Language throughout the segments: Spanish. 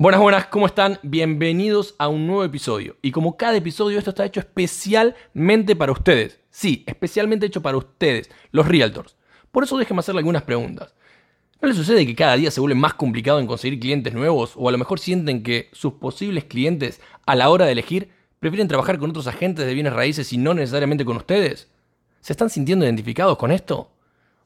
Buenas, buenas, ¿cómo están? Bienvenidos a un nuevo episodio. Y como cada episodio, esto está hecho especialmente para ustedes. Sí, especialmente hecho para ustedes, los realtors. Por eso déjenme hacerle algunas preguntas. ¿No les sucede que cada día se vuelve más complicado en conseguir clientes nuevos? ¿O a lo mejor sienten que sus posibles clientes, a la hora de elegir, prefieren trabajar con otros agentes de bienes raíces y no necesariamente con ustedes? ¿Se están sintiendo identificados con esto?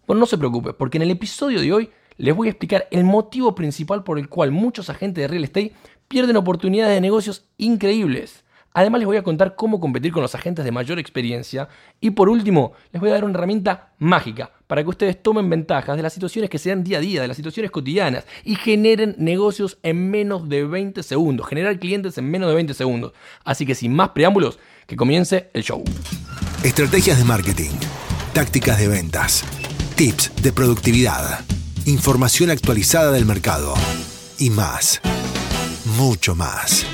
Bueno, no se preocupe, porque en el episodio de hoy les voy a explicar el motivo principal por el cual muchos agentes de real estate pierden oportunidades de negocios increíbles. Además les voy a contar cómo competir con los agentes de mayor experiencia y por último les voy a dar una herramienta mágica para que ustedes tomen ventajas de las situaciones que se dan día a día, de las situaciones cotidianas y generen negocios en menos de 20 segundos, generar clientes en menos de 20 segundos. Así que sin más preámbulos, que comience el show. Estrategias de marketing, tácticas de ventas, tips de productividad información actualizada del mercado y más, mucho más.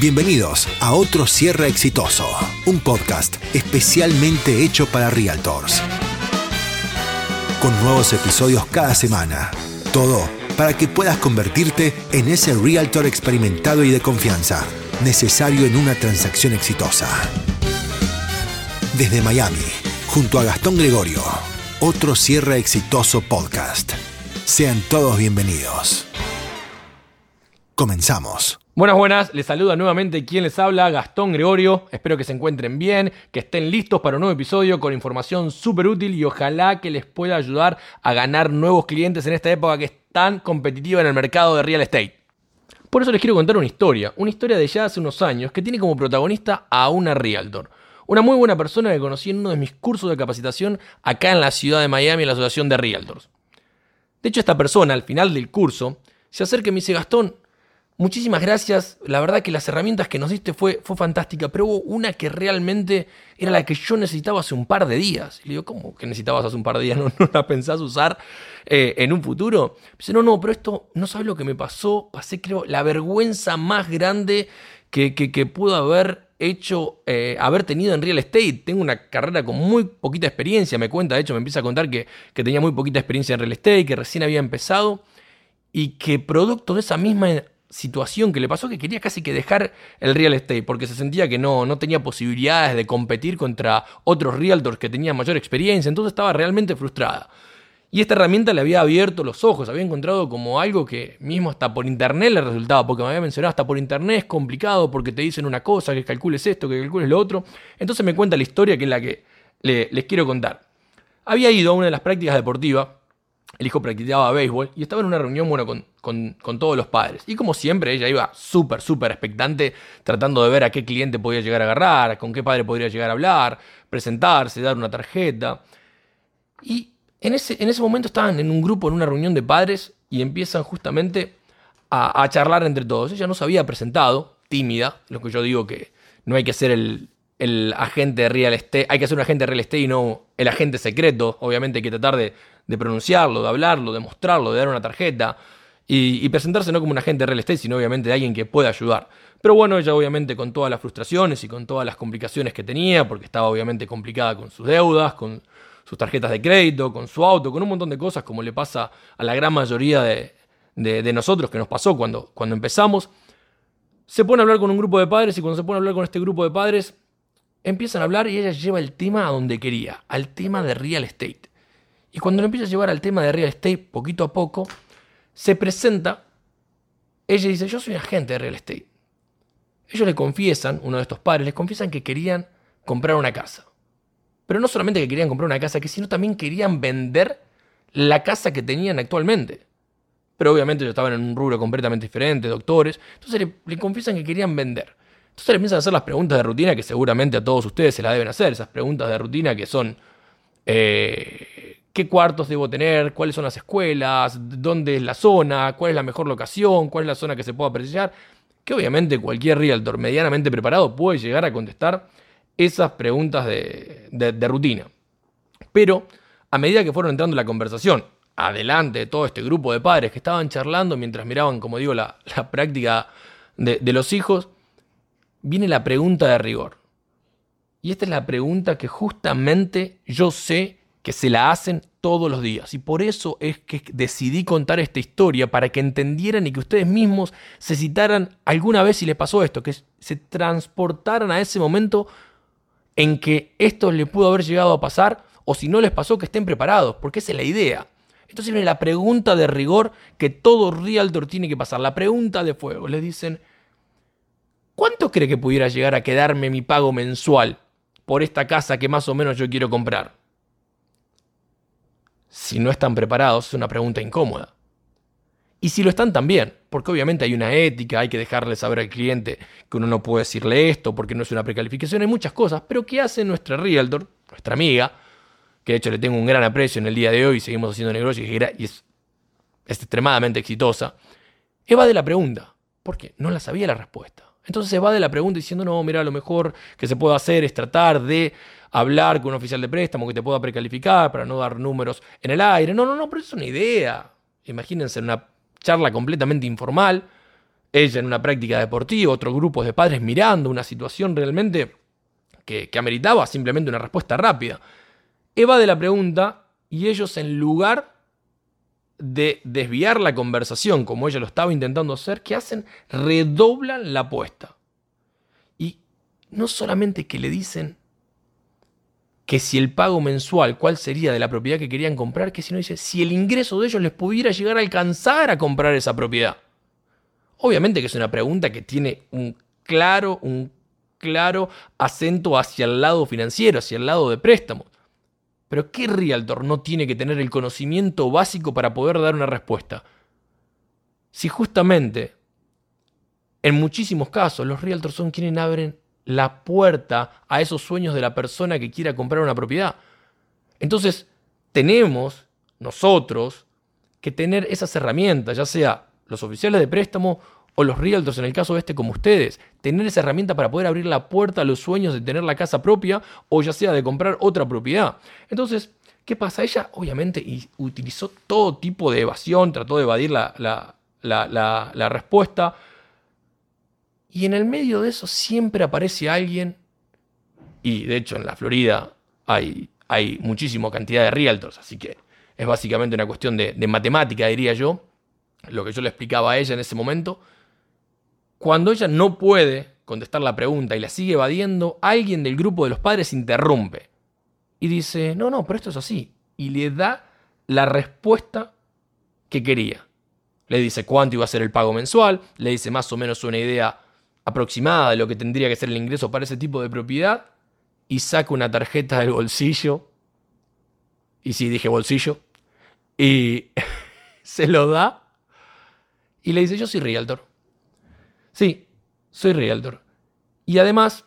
Bienvenidos a otro cierre exitoso, un podcast especialmente hecho para realtors. Con nuevos episodios cada semana. Todo para que puedas convertirte en ese realtor experimentado y de confianza necesario en una transacción exitosa. Desde Miami, junto a Gastón Gregorio otro cierre exitoso podcast. Sean todos bienvenidos. Comenzamos. Buenas, buenas, les saluda nuevamente quien les habla, Gastón Gregorio. Espero que se encuentren bien, que estén listos para un nuevo episodio con información súper útil y ojalá que les pueda ayudar a ganar nuevos clientes en esta época que es tan competitiva en el mercado de real estate. Por eso les quiero contar una historia, una historia de ya hace unos años que tiene como protagonista a una realtor. Una muy buena persona que conocí en uno de mis cursos de capacitación acá en la ciudad de Miami, en la Asociación de Realtors. De hecho, esta persona, al final del curso, se acerca y me dice, Gastón, muchísimas gracias, la verdad que las herramientas que nos diste fue, fue fantástica, pero hubo una que realmente era la que yo necesitaba hace un par de días. Y le digo, ¿cómo que necesitabas hace un par de días? ¿No, la pensás usar eh, en un futuro? Me dice, no, no, pero esto, no sabes lo que me pasó, pasé creo la vergüenza más grande que, que, que pudo haber hecho, eh, haber tenido en real estate. Tengo una carrera con muy poquita experiencia, me cuenta, de hecho me empieza a contar que, que tenía muy poquita experiencia en real estate, que recién había empezado y que producto de esa misma situación que le pasó, que quería casi que dejar el real estate, porque se sentía que no, no tenía posibilidades de competir contra otros realtors que tenían mayor experiencia, entonces estaba realmente frustrada. Y esta herramienta le había abierto los ojos, había encontrado como algo que mismo hasta por internet le resultaba, porque me había mencionado hasta por internet es complicado porque te dicen una cosa, que calcules esto, que calcules lo otro. Entonces me cuenta la historia que es la que les quiero contar. Había ido a una de las prácticas deportivas, el hijo practicaba béisbol y estaba en una reunión bueno, con, con todos los padres. Y como siempre, ella iba súper, súper expectante, tratando de ver a qué cliente podía llegar a agarrar, con qué padre podría llegar a hablar, presentarse, dar una tarjeta. Y en ese, en ese momento estaban en un grupo, en una reunión de padres, y empiezan justamente a, charlar entre todos. Ella no se había presentado, tímida, lo que yo digo que no hay que ser el, agente de real estate, hay que ser un agente de real estate y no el agente secreto. Obviamente hay que tratar de, pronunciarlo, de hablarlo, de mostrarlo, de dar una tarjeta y, y, presentarse no como un agente de real estate, sino obviamente de alguien que pueda ayudar. Pero bueno, ella obviamente con todas las frustraciones y con todas las complicaciones que tenía, porque estaba obviamente complicada con sus deudas, con sus tarjetas de crédito, con su auto, con un montón de cosas, como le pasa a la gran mayoría de, nosotros, que nos pasó cuando, cuando empezamos. Se pone a hablar con un grupo de padres y cuando se pone a hablar con este grupo de padres, empiezan a hablar y ella lleva el tema a donde quería, al tema de real estate. Y cuando lo empieza a llevar al tema de real estate, poquito a poco, se presenta, ella dice, yo soy agente de real estate. Ellos le confiesan, uno de estos padres, les confiesan que querían comprar una casa. Pero no solamente que querían comprar una casa, que sino también querían vender la casa que tenían actualmente. Pero obviamente ellos estaban en un rubro completamente diferente, doctores. Entonces le, confiesan que querían vender. Entonces le empiezan a hacer las preguntas de rutina que seguramente a todos ustedes se las deben hacer. Esas preguntas de rutina que son... Eh, ¿Qué cuartos debo tener? ¿Cuáles son las escuelas? ¿Dónde es la zona? ¿Cuál es la mejor locación? ¿Cuál es la zona que se pueda apreciar? Que obviamente cualquier realtor medianamente preparado puede llegar a contestar esas preguntas de, rutina. Pero a medida que fueron entrando en la conversación, adelante de todo este grupo de padres que estaban charlando mientras miraban, como digo, la, práctica de, de, los hijos, viene la pregunta de rigor. Y esta es la pregunta que justamente yo sé que se la hacen todos los días. Y por eso es que decidí contar esta historia, para que entendieran y que ustedes mismos se citaran alguna vez si les pasó esto, que se transportaran a ese momento en que esto les pudo haber llegado a pasar, o si no les pasó, que estén preparados, porque esa es la idea. Entonces viene la pregunta de rigor que todo realtor tiene que pasar, la pregunta de fuego. Les dicen, ¿cuánto cree que pudiera llegar a quedarme mi pago mensual por esta casa que más o menos yo quiero comprar? Si no están preparados, es una pregunta incómoda. Y si lo están también, porque obviamente hay una ética, hay que dejarle saber al cliente que uno no puede decirle esto porque no es una precalificación, hay muchas cosas, pero ¿qué hace nuestra realtor, nuestra amiga, que de hecho le tengo un gran aprecio en el día de hoy, seguimos haciendo negocios y es, es extremadamente exitosa? Eva de la pregunta, porque no la sabía la respuesta. Entonces se va de la pregunta diciendo, no, mira, lo mejor que se puede hacer es tratar de hablar con un oficial de préstamo que te pueda precalificar para no dar números en el aire. No, no, no, pero es una idea. Imagínense una charla completamente informal, ella en una práctica deportiva, otros grupos de padres mirando una situación realmente que, que ameritaba simplemente una respuesta rápida. Eva de la pregunta y ellos en lugar de desviar la conversación como ella lo estaba intentando hacer, ¿qué hacen? Redoblan la apuesta. Y no solamente que le dicen que si el pago mensual, cuál sería de la propiedad que querían comprar, que si no dice, si el ingreso de ellos les pudiera llegar a alcanzar a comprar esa propiedad. Obviamente que es una pregunta que tiene un claro, un claro acento hacia el lado financiero, hacia el lado de préstamos. Pero ¿qué realtor no tiene que tener el conocimiento básico para poder dar una respuesta? Si justamente, en muchísimos casos, los realtors son quienes abren la puerta a esos sueños de la persona que quiera comprar una propiedad. Entonces, tenemos nosotros que tener esas herramientas, ya sea los oficiales de préstamo o los realtors, en el caso de este como ustedes, tener esa herramienta para poder abrir la puerta a los sueños de tener la casa propia o ya sea de comprar otra propiedad. Entonces, ¿qué pasa? Ella obviamente utilizó todo tipo de evasión, trató de evadir la, la, respuesta. Y en el medio de eso siempre aparece alguien, y de hecho en la Florida hay, hay muchísima cantidad de realtors, así que es básicamente una cuestión de, de matemática, diría yo, lo que yo le explicaba a ella en ese momento. Cuando ella no puede contestar la pregunta y la sigue evadiendo, alguien del grupo de los padres interrumpe y dice, no, no, pero esto es así. Y le da la respuesta que quería. Le dice cuánto iba a ser el pago mensual, le dice más o menos una idea aproximada de lo que tendría que ser el ingreso para ese tipo de propiedad y saca una tarjeta del bolsillo. Y sí, dije bolsillo. Y se lo da y le dice, yo soy realtor. Sí, soy realtor. Y además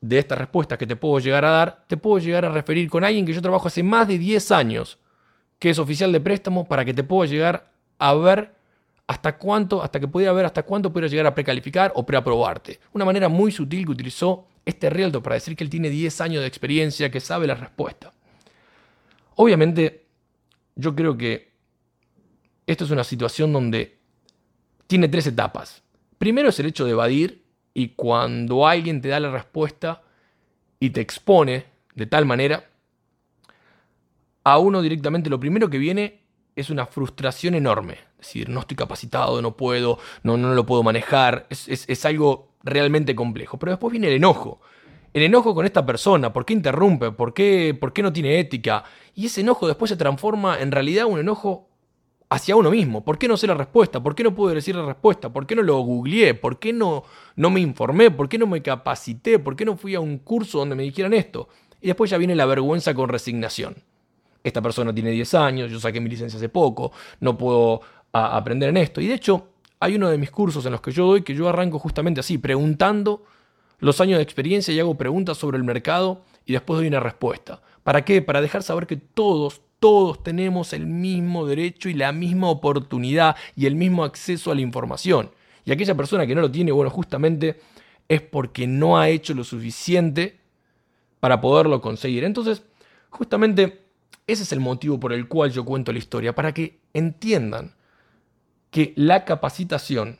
de estas respuestas que te puedo llegar a dar, te puedo llegar a referir con alguien que yo trabajo hace más de 10 años, que es oficial de préstamo, para que te pueda llegar a ver hasta cuánto, hasta que pudiera ver hasta cuánto pudiera llegar a precalificar o preaprobarte. Una manera muy sutil que utilizó este realtor para decir que él tiene 10 años de experiencia, que sabe la respuesta. Obviamente, yo creo que esto es una situación donde tiene tres etapas. Primero es el hecho de evadir y cuando alguien te da la respuesta y te expone de tal manera, a uno directamente lo primero que viene es una frustración enorme. Es decir, no estoy capacitado, no puedo, no, no lo puedo manejar, es, algo realmente complejo. Pero después viene el enojo. El enojo con esta persona, ¿por qué interrumpe? ¿Por qué, ¿Por qué no tiene ética? Y ese enojo después se transforma en realidad un enojo hacia uno mismo. ¿Por qué no sé la respuesta? ¿Por qué no pude decir la respuesta? ¿Por qué no lo googleé? ¿Por qué no, no me informé? ¿Por qué no me capacité? ¿Por qué no fui a un curso donde me dijeran esto? Y después ya viene la vergüenza con resignación. Esta persona tiene 10 años, yo saqué mi licencia hace poco, no puedo aprender en esto. Y de hecho, hay uno de mis cursos en los que yo doy que yo arranco justamente así, preguntando los años de experiencia y hago preguntas sobre el mercado y después doy una respuesta. ¿Para qué? Para dejar saber que todos, todos tenemos el mismo derecho y la misma oportunidad y el mismo acceso a la información. Y aquella persona que no lo tiene, bueno, justamente es porque no ha hecho lo suficiente para poderlo conseguir. Entonces, justamente ese es el motivo por el cual yo cuento la historia, para que entiendan que la capacitación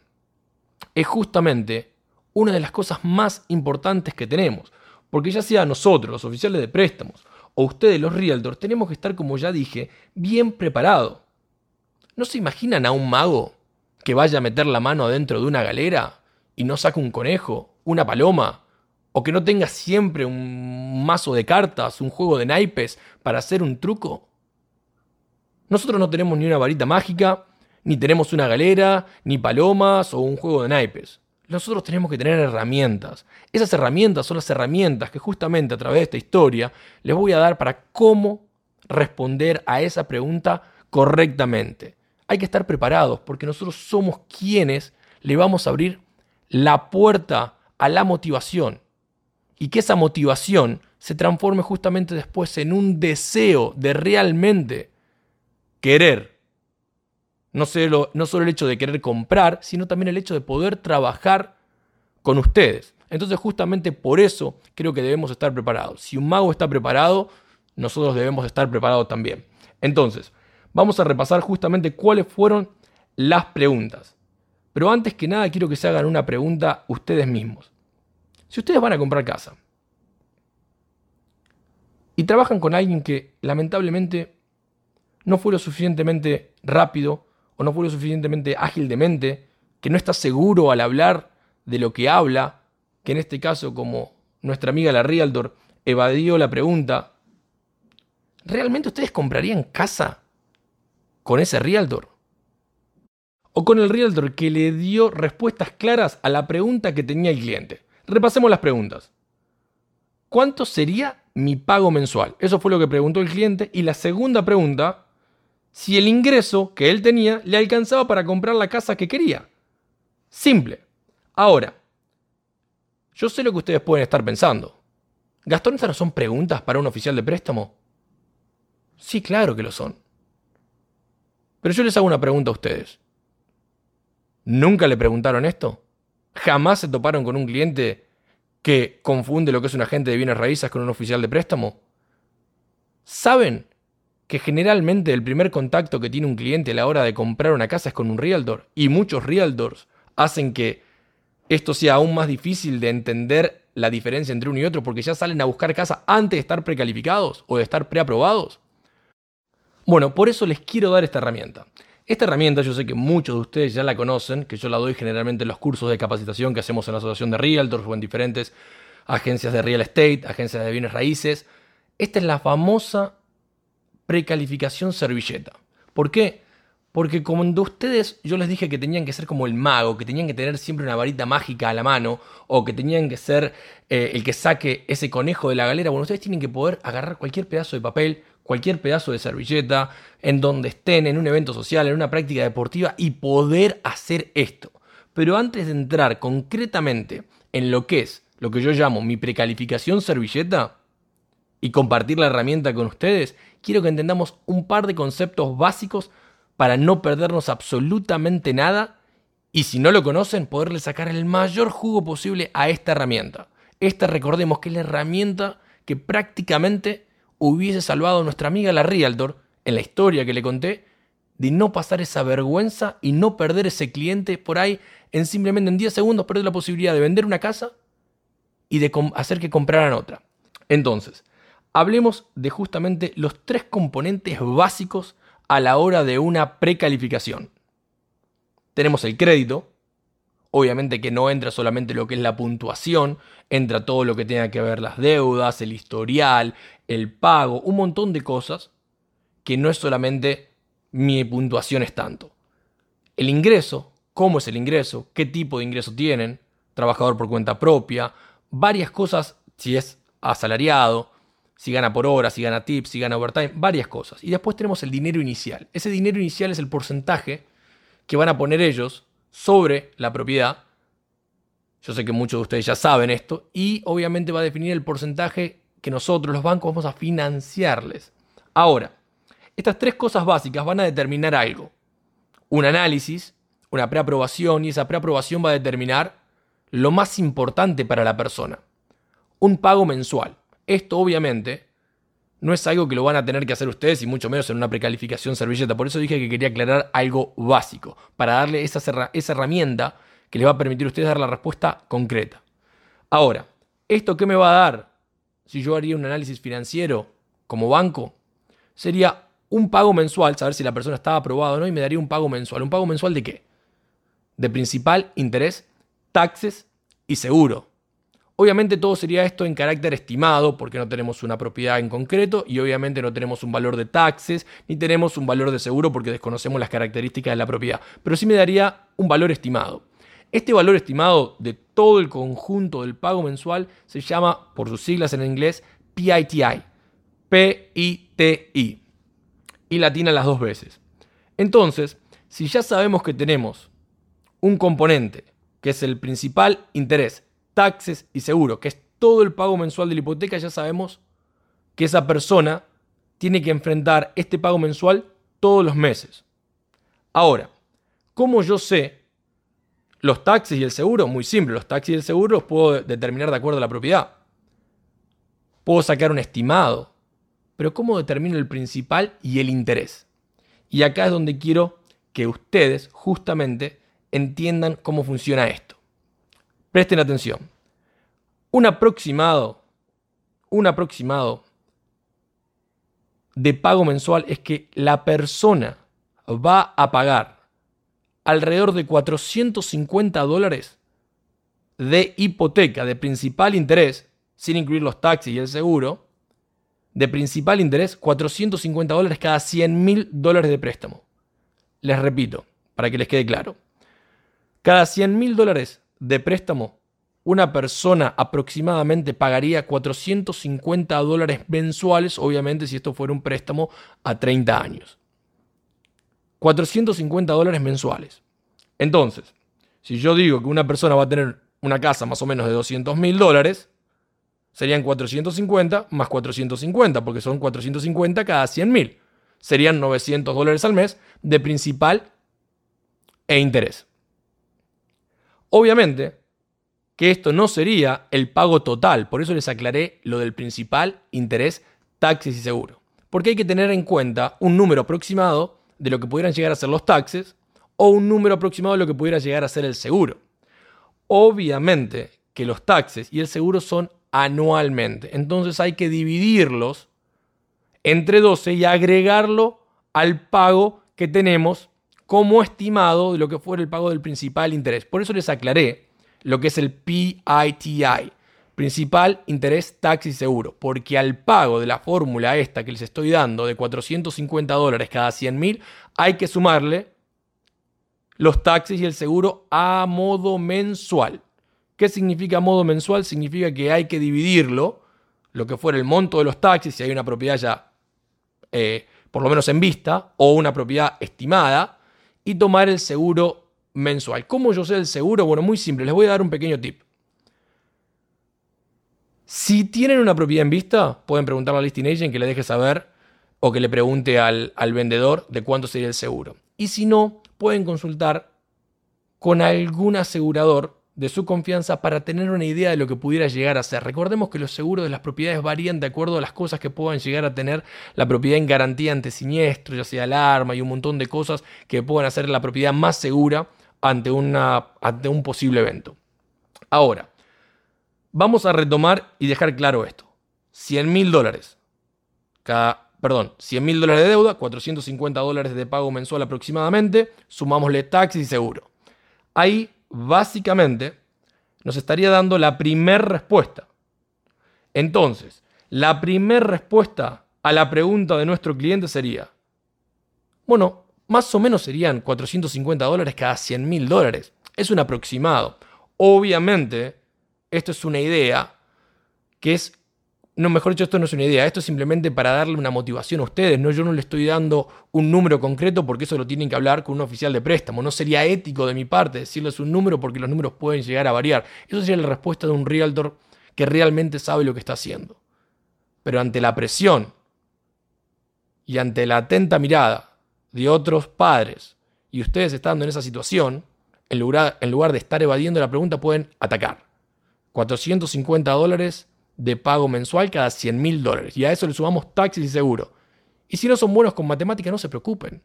es justamente una de las cosas más importantes que tenemos. Porque ya sea nosotros, los oficiales de préstamos, o ustedes los realtors tenemos que estar, como ya dije, bien preparados. ¿No se imaginan a un mago que vaya a meter la mano adentro de una galera y no saque un conejo, una paloma, o que no tenga siempre un mazo de cartas, un juego de naipes para hacer un truco? Nosotros no tenemos ni una varita mágica, ni tenemos una galera, ni palomas o un juego de naipes. Nosotros tenemos que tener herramientas. Esas herramientas son las herramientas que justamente a través de esta historia les voy a dar para cómo responder a esa pregunta correctamente. Hay que estar preparados porque nosotros somos quienes le vamos a abrir la puerta a la motivación y que esa motivación se transforme justamente después en un deseo de realmente querer no solo, no el hecho de querer comprar, sino también el hecho de poder trabajar con ustedes. Entonces justamente por eso creo que debemos estar preparados. Si un mago está preparado, nosotros debemos estar preparados también. Entonces, vamos a repasar justamente cuáles fueron las preguntas. Pero antes que nada quiero que se hagan una pregunta ustedes mismos. Si ustedes van a comprar casa y trabajan con alguien que lamentablemente no fue lo suficientemente rápido o no fue lo suficientemente ágil de mente, que no está seguro al hablar de lo que habla, que en este caso, como nuestra amiga la Realtor evadió la pregunta, ¿realmente ustedes comprarían casa con ese Realtor? O con el Realtor que le dio respuestas claras a la pregunta que tenía el cliente. Repasemos las preguntas. ¿Cuánto sería mi pago mensual? Eso fue lo que preguntó el cliente. Y la segunda pregunta si el ingreso que él tenía le alcanzaba para comprar la casa que quería. Simple. Ahora, yo sé lo que ustedes pueden estar pensando. ¿Gastón, estas no son preguntas para un oficial de préstamo? Sí, claro que lo son. Pero yo les hago una pregunta a ustedes. ¿Nunca le preguntaron esto? ¿Jamás se toparon con un cliente que confunde lo que es un agente de bienes raíces con un oficial de préstamo? ¿Saben que generalmente el primer contacto que tiene un cliente a la hora de comprar una casa es con un realtor y muchos realtors hacen que esto sea aún más difícil de entender la diferencia entre uno y otro porque ya salen a buscar casa antes de estar precalificados o de estar preaprobados. Bueno, por eso les quiero dar esta herramienta. Esta herramienta yo sé que muchos de ustedes ya la conocen, que yo la doy generalmente en los cursos de capacitación que hacemos en la Asociación de Realtors o en diferentes agencias de real estate, agencias de bienes raíces. Esta es la famosa precalificación servilleta. ¿Por qué? Porque cuando ustedes, yo les dije que tenían que ser como el mago, que tenían que tener siempre una varita mágica a la mano, o que tenían que ser eh, el que saque ese conejo de la galera, bueno, ustedes tienen que poder agarrar cualquier pedazo de papel, cualquier pedazo de servilleta, en donde estén, en un evento social, en una práctica deportiva, y poder hacer esto. Pero antes de entrar concretamente en lo que es lo que yo llamo mi precalificación servilleta, y compartir la herramienta con ustedes, quiero que entendamos un par de conceptos básicos para no perdernos absolutamente nada y si no lo conocen, poderle sacar el mayor jugo posible a esta herramienta. Esta recordemos que es la herramienta que prácticamente hubiese salvado a nuestra amiga la Realtor en la historia que le conté de no pasar esa vergüenza y no perder ese cliente por ahí en simplemente en 10 segundos perder la posibilidad de vender una casa y de hacer que compraran otra. Entonces, hablemos de justamente los tres componentes básicos a la hora de una precalificación. Tenemos el crédito, obviamente que no entra solamente lo que es la puntuación, entra todo lo que tenga que ver las deudas, el historial, el pago, un montón de cosas que no es solamente mi puntuación es tanto. El ingreso, cómo es el ingreso, qué tipo de ingreso tienen, trabajador por cuenta propia, varias cosas, si es asalariado, si gana por hora, si gana tips, si gana overtime, varias cosas. Y después tenemos el dinero inicial. Ese dinero inicial es el porcentaje que van a poner ellos sobre la propiedad. Yo sé que muchos de ustedes ya saben esto. Y obviamente va a definir el porcentaje que nosotros, los bancos, vamos a financiarles. Ahora, estas tres cosas básicas van a determinar algo. Un análisis, una preaprobación, y esa preaprobación va a determinar lo más importante para la persona. Un pago mensual. Esto obviamente no es algo que lo van a tener que hacer ustedes y mucho menos en una precalificación servilleta. Por eso dije que quería aclarar algo básico, para darle esa, esa herramienta que les va a permitir a ustedes dar la respuesta concreta. Ahora, ¿esto qué me va a dar si yo haría un análisis financiero como banco sería un pago mensual, saber si la persona estaba aprobada o no, y me daría un pago mensual. ¿Un pago mensual de qué? De principal, interés, taxes y seguro. Obviamente todo sería esto en carácter estimado porque no tenemos una propiedad en concreto y obviamente no tenemos un valor de taxes ni tenemos un valor de seguro porque desconocemos las características de la propiedad. Pero sí me daría un valor estimado. Este valor estimado de todo el conjunto del pago mensual se llama, por sus siglas en inglés, PITI. P-I-T-I. Y latina las dos veces. Entonces, si ya sabemos que tenemos un componente, que es el principal interés, taxes y seguro, que es todo el pago mensual de la hipoteca, ya sabemos que esa persona tiene que enfrentar este pago mensual todos los meses. Ahora, ¿cómo yo sé los taxes y el seguro? Muy simple, los taxes y el seguro los puedo determinar de acuerdo a la propiedad. Puedo sacar un estimado, pero ¿cómo determino el principal y el interés? Y acá es donde quiero que ustedes justamente entiendan cómo funciona esto. Presten atención. Un aproximado, un aproximado de pago mensual es que la persona va a pagar alrededor de 450 dólares de hipoteca de principal interés, sin incluir los taxis y el seguro, de principal interés 450 dólares cada 100 mil dólares de préstamo. Les repito, para que les quede claro. Cada 100 mil dólares de préstamo, una persona aproximadamente pagaría 450 dólares mensuales, obviamente si esto fuera un préstamo a 30 años. 450 dólares mensuales. Entonces, si yo digo que una persona va a tener una casa más o menos de 200 mil dólares, serían 450 más 450, porque son 450 cada 100 mil. Serían 900 dólares al mes de principal e interés. Obviamente que esto no sería el pago total, por eso les aclaré lo del principal, interés, taxes y seguro. Porque hay que tener en cuenta un número aproximado de lo que pudieran llegar a ser los taxes o un número aproximado de lo que pudiera llegar a ser el seguro. Obviamente que los taxes y el seguro son anualmente, entonces hay que dividirlos entre 12 y agregarlo al pago que tenemos como estimado de lo que fuera el pago del principal interés. Por eso les aclaré lo que es el PITI, principal interés taxi seguro, porque al pago de la fórmula esta que les estoy dando de 450 dólares cada 100 mil, hay que sumarle los taxis y el seguro a modo mensual. ¿Qué significa modo mensual? Significa que hay que dividirlo, lo que fuera el monto de los taxis, si hay una propiedad ya eh, por lo menos en vista, o una propiedad estimada, y tomar el seguro mensual. ¿Cómo yo sé el seguro? Bueno, muy simple, les voy a dar un pequeño tip. Si tienen una propiedad en vista, pueden preguntarle al listing agent que le deje saber o que le pregunte al, al vendedor de cuánto sería el seguro. Y si no, pueden consultar con algún asegurador de su confianza para tener una idea de lo que pudiera llegar a ser. Recordemos que los seguros de las propiedades varían de acuerdo a las cosas que puedan llegar a tener la propiedad en garantía ante siniestro, ya sea alarma y un montón de cosas que puedan hacer la propiedad más segura ante, una, ante un posible evento. Ahora, vamos a retomar y dejar claro esto. 100 mil dólares. Cada, perdón, 100 mil dólares de deuda, 450 dólares de pago mensual aproximadamente, sumámosle taxis y seguro. Ahí básicamente nos estaría dando la primera respuesta. Entonces, la primera respuesta a la pregunta de nuestro cliente sería, bueno, más o menos serían 450 dólares cada 100 mil dólares. Es un aproximado. Obviamente, esto es una idea que es no, mejor dicho, esto no es una idea, esto es simplemente para darle una motivación a ustedes, no yo no le estoy dando un número concreto porque eso lo tienen que hablar con un oficial de préstamo, no sería ético de mi parte decirles un número porque los números pueden llegar a variar. Eso sería la respuesta de un realtor que realmente sabe lo que está haciendo. Pero ante la presión y ante la atenta mirada de otros padres y ustedes estando en esa situación, en lugar, en lugar de estar evadiendo la pregunta, pueden atacar. 450 dólares de pago mensual cada 100 mil dólares. Y a eso le sumamos taxis y seguro. Y si no son buenos con matemática, no se preocupen.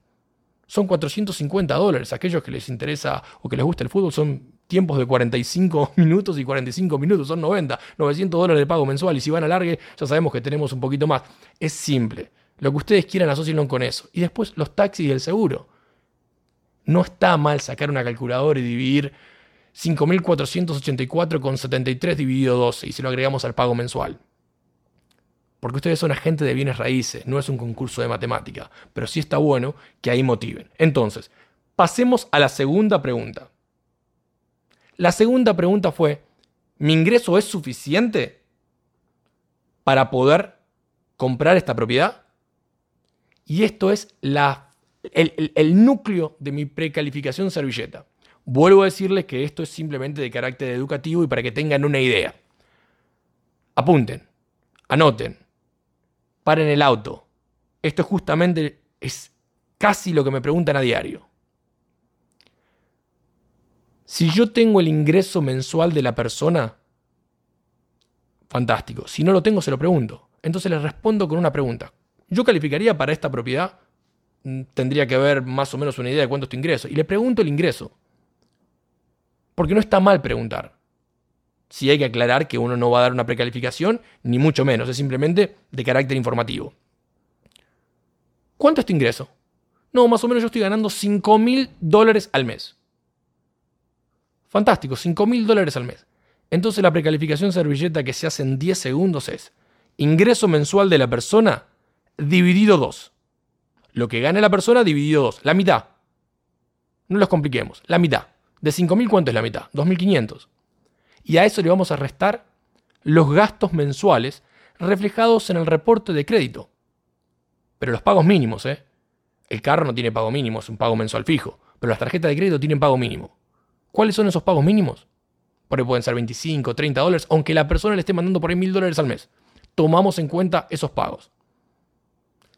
Son 450 dólares. Aquellos que les interesa o que les gusta el fútbol son tiempos de 45 minutos y 45 minutos, son 90, 900 dólares de pago mensual y si van a largue ya sabemos que tenemos un poquito más. Es simple. Lo que ustedes quieran asociarlo con eso. Y después los taxis y el seguro. No está mal sacar una calculadora y dividir 5.484,73 dividido 12 y si lo agregamos al pago mensual. Porque ustedes son agentes de bienes raíces, no es un concurso de matemática, pero sí está bueno que ahí motiven. Entonces, pasemos a la segunda pregunta. La segunda pregunta fue, ¿mi ingreso es suficiente para poder comprar esta propiedad? Y esto es la, el, el núcleo de mi precalificación servilleta. Vuelvo a decirles que esto es simplemente de carácter educativo y para que tengan una idea. Apunten, anoten, paren el auto. Esto justamente es casi lo que me preguntan a diario. Si yo tengo el ingreso mensual de la persona, fantástico. Si no lo tengo, se lo pregunto. Entonces les respondo con una pregunta. ¿Yo calificaría para esta propiedad? Mm, tendría que haber más o menos una idea de cuánto es tu ingreso. Y le pregunto el ingreso. Porque no está mal preguntar. Si hay que aclarar que uno no va a dar una precalificación, ni mucho menos, es simplemente de carácter informativo. ¿Cuánto es tu ingreso? No, más o menos yo estoy ganando 5 mil dólares al mes. Fantástico, 5 mil dólares al mes. Entonces la precalificación servilleta que se hace en 10 segundos es ingreso mensual de la persona dividido 2. Lo que gane la persona dividido 2, la mitad. No los compliquemos, la mitad. De 5.000, ¿cuánto es la mitad? 2.500. Y a eso le vamos a restar los gastos mensuales reflejados en el reporte de crédito. Pero los pagos mínimos, ¿eh? El carro no tiene pago mínimo, es un pago mensual fijo. Pero las tarjetas de crédito tienen pago mínimo. ¿Cuáles son esos pagos mínimos? Por ahí pueden ser 25, 30 dólares, aunque la persona le esté mandando por ahí 1.000 dólares al mes. Tomamos en cuenta esos pagos.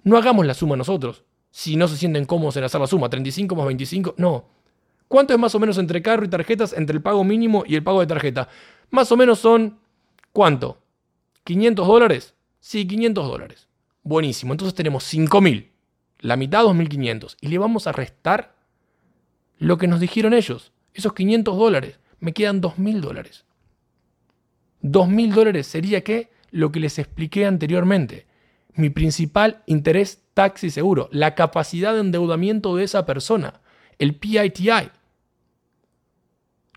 No hagamos la suma nosotros. Si no se sienten cómodos en hacer la suma, 35 más 25, no. ¿Cuánto es más o menos entre carro y tarjetas, entre el pago mínimo y el pago de tarjeta? Más o menos son, ¿cuánto? ¿500 dólares? Sí, 500 dólares. Buenísimo, entonces tenemos 5.000, la mitad 2.500. Y le vamos a restar lo que nos dijeron ellos, esos 500 dólares. Me quedan 2.000 dólares. 2.000 dólares sería qué? Lo que les expliqué anteriormente. Mi principal interés taxi seguro, la capacidad de endeudamiento de esa persona, el PITI.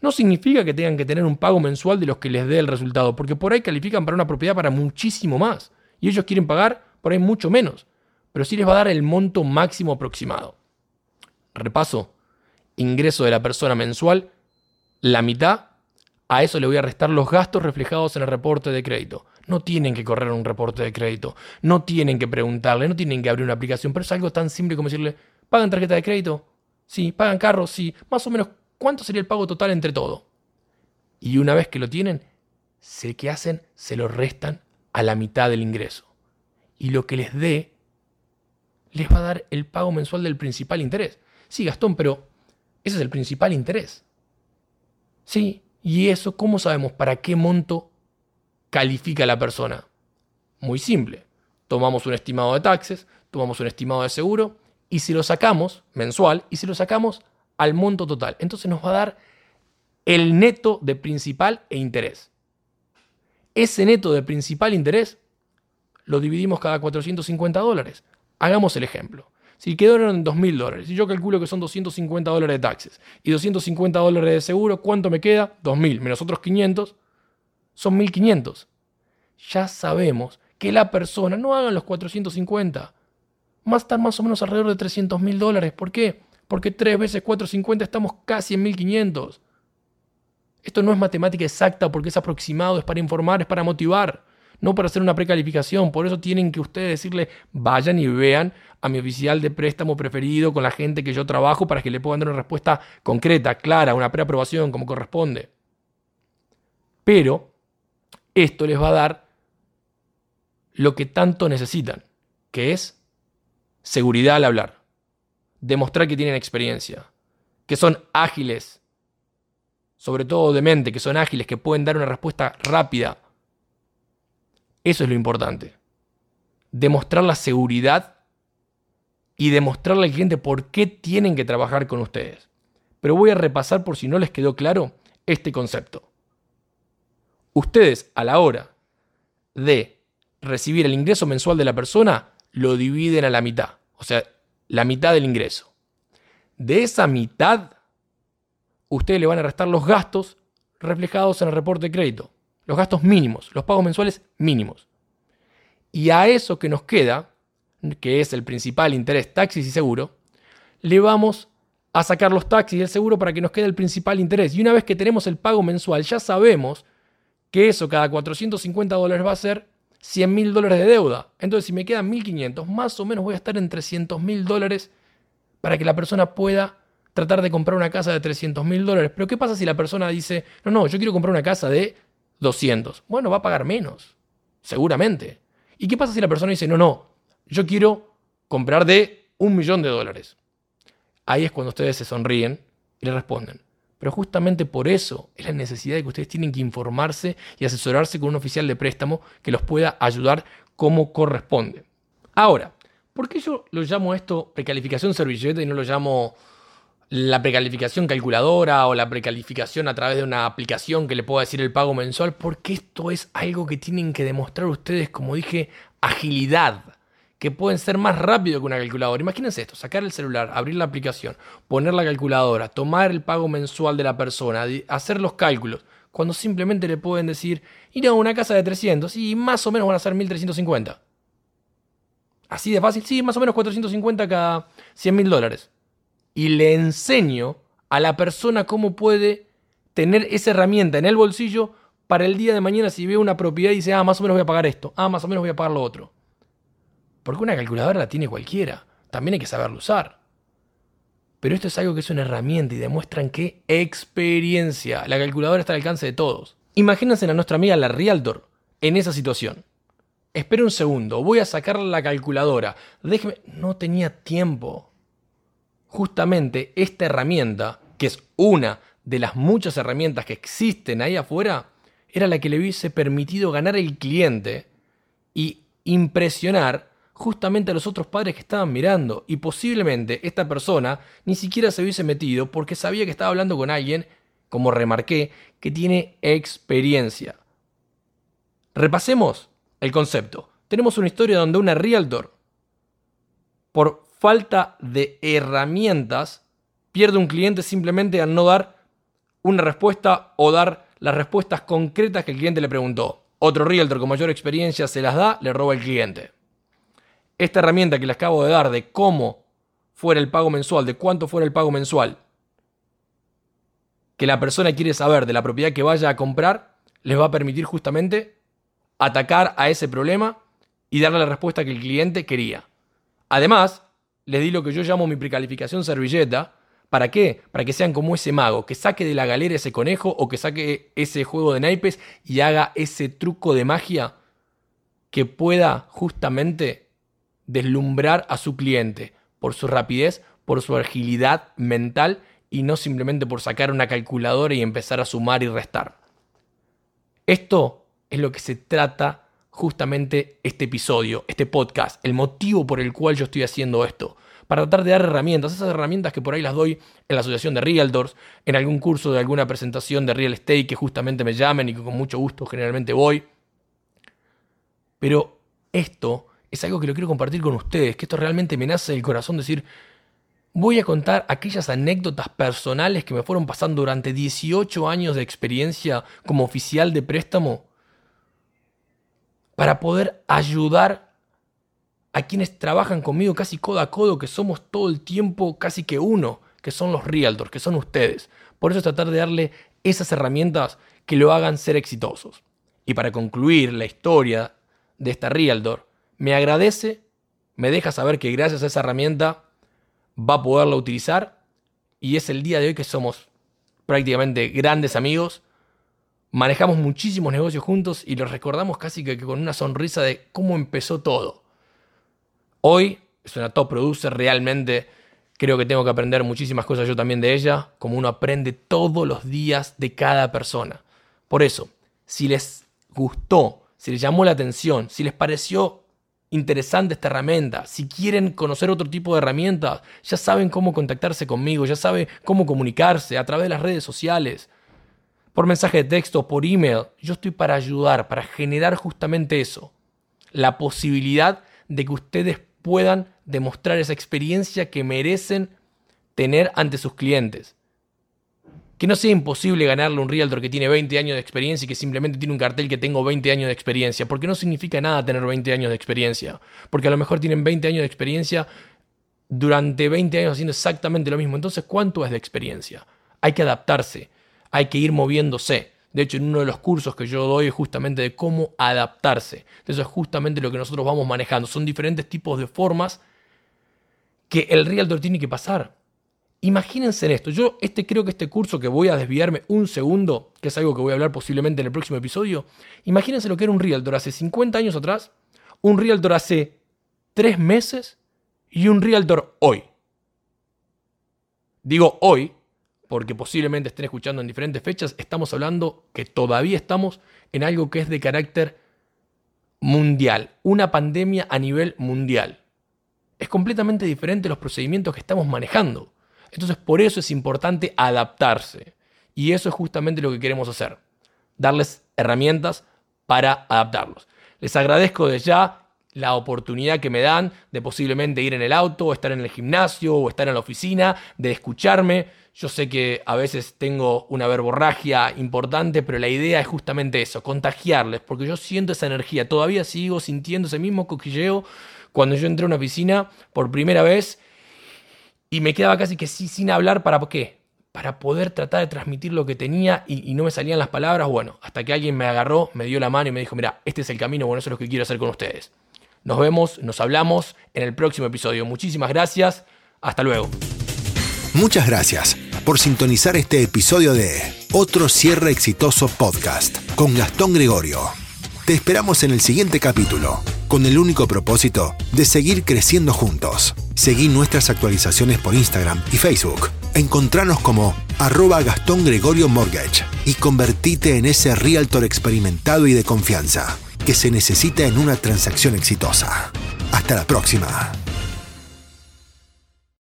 No significa que tengan que tener un pago mensual de los que les dé el resultado, porque por ahí califican para una propiedad para muchísimo más. Y ellos quieren pagar por ahí mucho menos. Pero sí les va a dar el monto máximo aproximado. Repaso. Ingreso de la persona mensual, la mitad. A eso le voy a restar los gastos reflejados en el reporte de crédito. No tienen que correr un reporte de crédito. No tienen que preguntarle, no tienen que abrir una aplicación. Pero es algo tan simple como decirle, ¿pagan tarjeta de crédito? Sí, pagan carro, sí. Más o menos ¿Cuánto sería el pago total entre todo? Y una vez que lo tienen, sé que hacen, se lo restan a la mitad del ingreso. Y lo que les dé, les va a dar el pago mensual del principal interés. Sí, Gastón, pero ese es el principal interés. Sí, y eso, ¿cómo sabemos para qué monto califica la persona? Muy simple. Tomamos un estimado de taxes, tomamos un estimado de seguro, y si lo sacamos mensual, y si lo sacamos al monto total. Entonces nos va a dar el neto de principal e interés. Ese neto de principal e interés lo dividimos cada 450 dólares. Hagamos el ejemplo. Si quedaron en 2.000 dólares y yo calculo que son 250 dólares de taxes y 250 dólares de seguro, ¿cuánto me queda? 2.000 menos otros 500 son 1.500. Ya sabemos que la persona no haga los 450. Va a estar más o menos alrededor de 300.000 dólares. ¿Por qué? Porque 3 veces 450 estamos casi en 1500. Esto no es matemática exacta porque es aproximado, es para informar, es para motivar, no para hacer una precalificación. Por eso tienen que ustedes decirle, vayan y vean a mi oficial de préstamo preferido con la gente que yo trabajo para que le puedan dar una respuesta concreta, clara, una preaprobación como corresponde. Pero esto les va a dar lo que tanto necesitan, que es seguridad al hablar demostrar que tienen experiencia, que son ágiles, sobre todo de mente, que son ágiles, que pueden dar una respuesta rápida. Eso es lo importante. Demostrar la seguridad y demostrarle al cliente por qué tienen que trabajar con ustedes. Pero voy a repasar por si no les quedó claro este concepto. Ustedes a la hora de recibir el ingreso mensual de la persona, lo dividen a la mitad, o sea, la mitad del ingreso. De esa mitad, ustedes le van a restar los gastos reflejados en el reporte de crédito, los gastos mínimos, los pagos mensuales mínimos. Y a eso que nos queda, que es el principal interés taxis y seguro, le vamos a sacar los taxis y el seguro para que nos quede el principal interés. Y una vez que tenemos el pago mensual, ya sabemos que eso cada 450 dólares va a ser 100 mil dólares de deuda. Entonces, si me quedan 1.500, más o menos voy a estar en 300 mil dólares para que la persona pueda tratar de comprar una casa de 300 mil dólares. Pero ¿qué pasa si la persona dice, no, no, yo quiero comprar una casa de 200? Bueno, va a pagar menos, seguramente. ¿Y qué pasa si la persona dice, no, no, yo quiero comprar de un millón de dólares? Ahí es cuando ustedes se sonríen y le responden. Pero justamente por eso es la necesidad de que ustedes tienen que informarse y asesorarse con un oficial de préstamo que los pueda ayudar como corresponde. Ahora, ¿por qué yo lo llamo esto precalificación servilleta y no lo llamo la precalificación calculadora o la precalificación a través de una aplicación que le pueda decir el pago mensual, porque esto es algo que tienen que demostrar ustedes, como dije, agilidad, que pueden ser más rápido que una calculadora. Imagínense esto, sacar el celular, abrir la aplicación, poner la calculadora, tomar el pago mensual de la persona, hacer los cálculos, cuando simplemente le pueden decir, ir a una casa de 300 y más o menos van a ser 1350. Así de fácil, sí, más o menos 450 cada 100 mil dólares y le enseño a la persona cómo puede tener esa herramienta en el bolsillo para el día de mañana si ve una propiedad y dice, ah, más o menos voy a pagar esto, ah, más o menos voy a pagar lo otro. Porque una calculadora la tiene cualquiera, también hay que saberlo usar. Pero esto es algo que es una herramienta y demuestran que experiencia. La calculadora está al alcance de todos. Imagínense a nuestra amiga la Realtor en esa situación. Espera un segundo, voy a sacar la calculadora. Déjeme. No tenía tiempo justamente esta herramienta, que es una de las muchas herramientas que existen ahí afuera, era la que le hubiese permitido ganar el cliente y impresionar justamente a los otros padres que estaban mirando. Y posiblemente esta persona ni siquiera se hubiese metido porque sabía que estaba hablando con alguien, como remarqué, que tiene experiencia. Repasemos el concepto. Tenemos una historia donde una realtor, por falta de herramientas, pierde un cliente simplemente al no dar una respuesta o dar las respuestas concretas que el cliente le preguntó. Otro realtor con mayor experiencia se las da, le roba al cliente. Esta herramienta que les acabo de dar de cómo fuera el pago mensual, de cuánto fuera el pago mensual, que la persona quiere saber de la propiedad que vaya a comprar, les va a permitir justamente atacar a ese problema y darle la respuesta que el cliente quería. Además, les di lo que yo llamo mi precalificación servilleta. ¿Para qué? Para que sean como ese mago, que saque de la galera ese conejo o que saque ese juego de naipes y haga ese truco de magia que pueda justamente deslumbrar a su cliente por su rapidez, por su agilidad mental y no simplemente por sacar una calculadora y empezar a sumar y restar. Esto es lo que se trata justamente este episodio, este podcast, el motivo por el cual yo estoy haciendo esto. Para tratar de dar herramientas, esas herramientas que por ahí las doy en la Asociación de Realtors, en algún curso de alguna presentación de real estate que justamente me llamen y que con mucho gusto generalmente voy. Pero esto es algo que lo quiero compartir con ustedes, que esto realmente me nace del corazón decir, voy a contar aquellas anécdotas personales que me fueron pasando durante 18 años de experiencia como oficial de préstamo para poder ayudar a quienes trabajan conmigo casi codo a codo, que somos todo el tiempo casi que uno, que son los realtors, que son ustedes. Por eso es tratar de darle esas herramientas que lo hagan ser exitosos. Y para concluir la historia de esta realtor, me agradece, me deja saber que gracias a esa herramienta va a poderla utilizar y es el día de hoy que somos prácticamente grandes amigos manejamos muchísimos negocios juntos y los recordamos casi que, con una sonrisa de cómo empezó todo. Hoy es una top producer, realmente creo que tengo que aprender muchísimas cosas yo también de ella, como uno aprende todos los días de cada persona. Por eso, si les gustó, si les llamó la atención, si les pareció interesante esta herramienta, si quieren conocer otro tipo de herramientas, ya saben cómo contactarse conmigo, ya saben cómo comunicarse a través de las redes sociales por mensaje de texto, por email. Yo estoy para ayudar, para generar justamente eso. La posibilidad de que ustedes puedan demostrar esa experiencia que merecen tener ante sus clientes. Que no sea imposible ganarle un realtor que tiene 20 años de experiencia y que simplemente tiene un cartel que tengo 20 años de experiencia. Porque no significa nada tener 20 años de experiencia. Porque a lo mejor tienen 20 años de experiencia durante 20 años haciendo exactamente lo mismo. Entonces, ¿cuánto es de experiencia? Hay que adaptarse, hay que ir moviéndose. De hecho, en uno de los cursos que yo doy es justamente de cómo adaptarse. Eso es justamente lo que nosotros vamos manejando. Son diferentes tipos de formas que el realtor tiene que pasar. Imagínense en esto. Yo este, creo que este curso que voy a desviarme un segundo, que es algo que voy a hablar posiblemente en el próximo episodio, imagínense lo que era un realtor hace 50 años atrás, un realtor hace 3 meses y un realtor hoy. Digo hoy porque posiblemente estén escuchando en diferentes fechas, estamos hablando que todavía estamos en algo que es de carácter mundial, una pandemia a nivel mundial. Es completamente diferente los procedimientos que estamos manejando. Entonces por eso es importante adaptarse. Y eso es justamente lo que queremos hacer. Darles herramientas para adaptarlos. Les agradezco de ya la oportunidad que me dan de posiblemente ir en el auto, o estar en el gimnasio, o estar en la oficina, de escucharme. Yo sé que a veces tengo una verborragia importante, pero la idea es justamente eso, contagiarles, porque yo siento esa energía, todavía sigo sintiendo ese mismo coquilleo cuando yo entré a una piscina por primera vez y me quedaba casi que sí, sin hablar, ¿para qué? Para poder tratar de transmitir lo que tenía y, y, no me salían las palabras, bueno, hasta que alguien me agarró, me dio la mano y me dijo, mira, este es el camino, bueno, eso es lo que quiero hacer con ustedes. Nos vemos, nos hablamos en el próximo episodio. Muchísimas gracias, hasta luego. Muchas gracias por sintonizar este episodio de Otro Cierre Exitoso Podcast con Gastón Gregorio. Te esperamos en el siguiente capítulo, con el único propósito de seguir creciendo juntos. Seguí nuestras actualizaciones por Instagram y Facebook. Encontranos como arroba Gastón Gregorio Mortgage y convertite en ese realtor experimentado y de confianza que se necesita en una transacción exitosa. Hasta la próxima.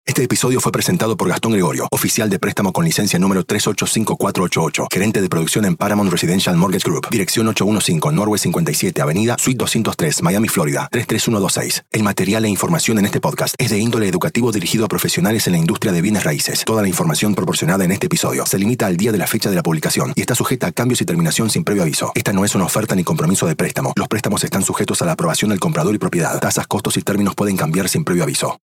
Este episodio fue presentado por Gastón Gregorio, oficial de préstamo con licencia número 385488, gerente de producción en Paramount Residential Mortgage Group, dirección 815 Norway 57, Avenida Suite 203, Miami, Florida 33126. El material e información en este podcast es de índole educativo dirigido a profesionales en la industria de bienes raíces. Toda la información proporcionada en este episodio se limita al día de la fecha de la publicación y está sujeta a cambios y terminación sin previo aviso. Esta no es una oferta ni compromiso de préstamo. Los préstamos están sujetos a la aprobación del comprador y propiedad. Tasas, costos y términos pueden cambiar sin previo aviso.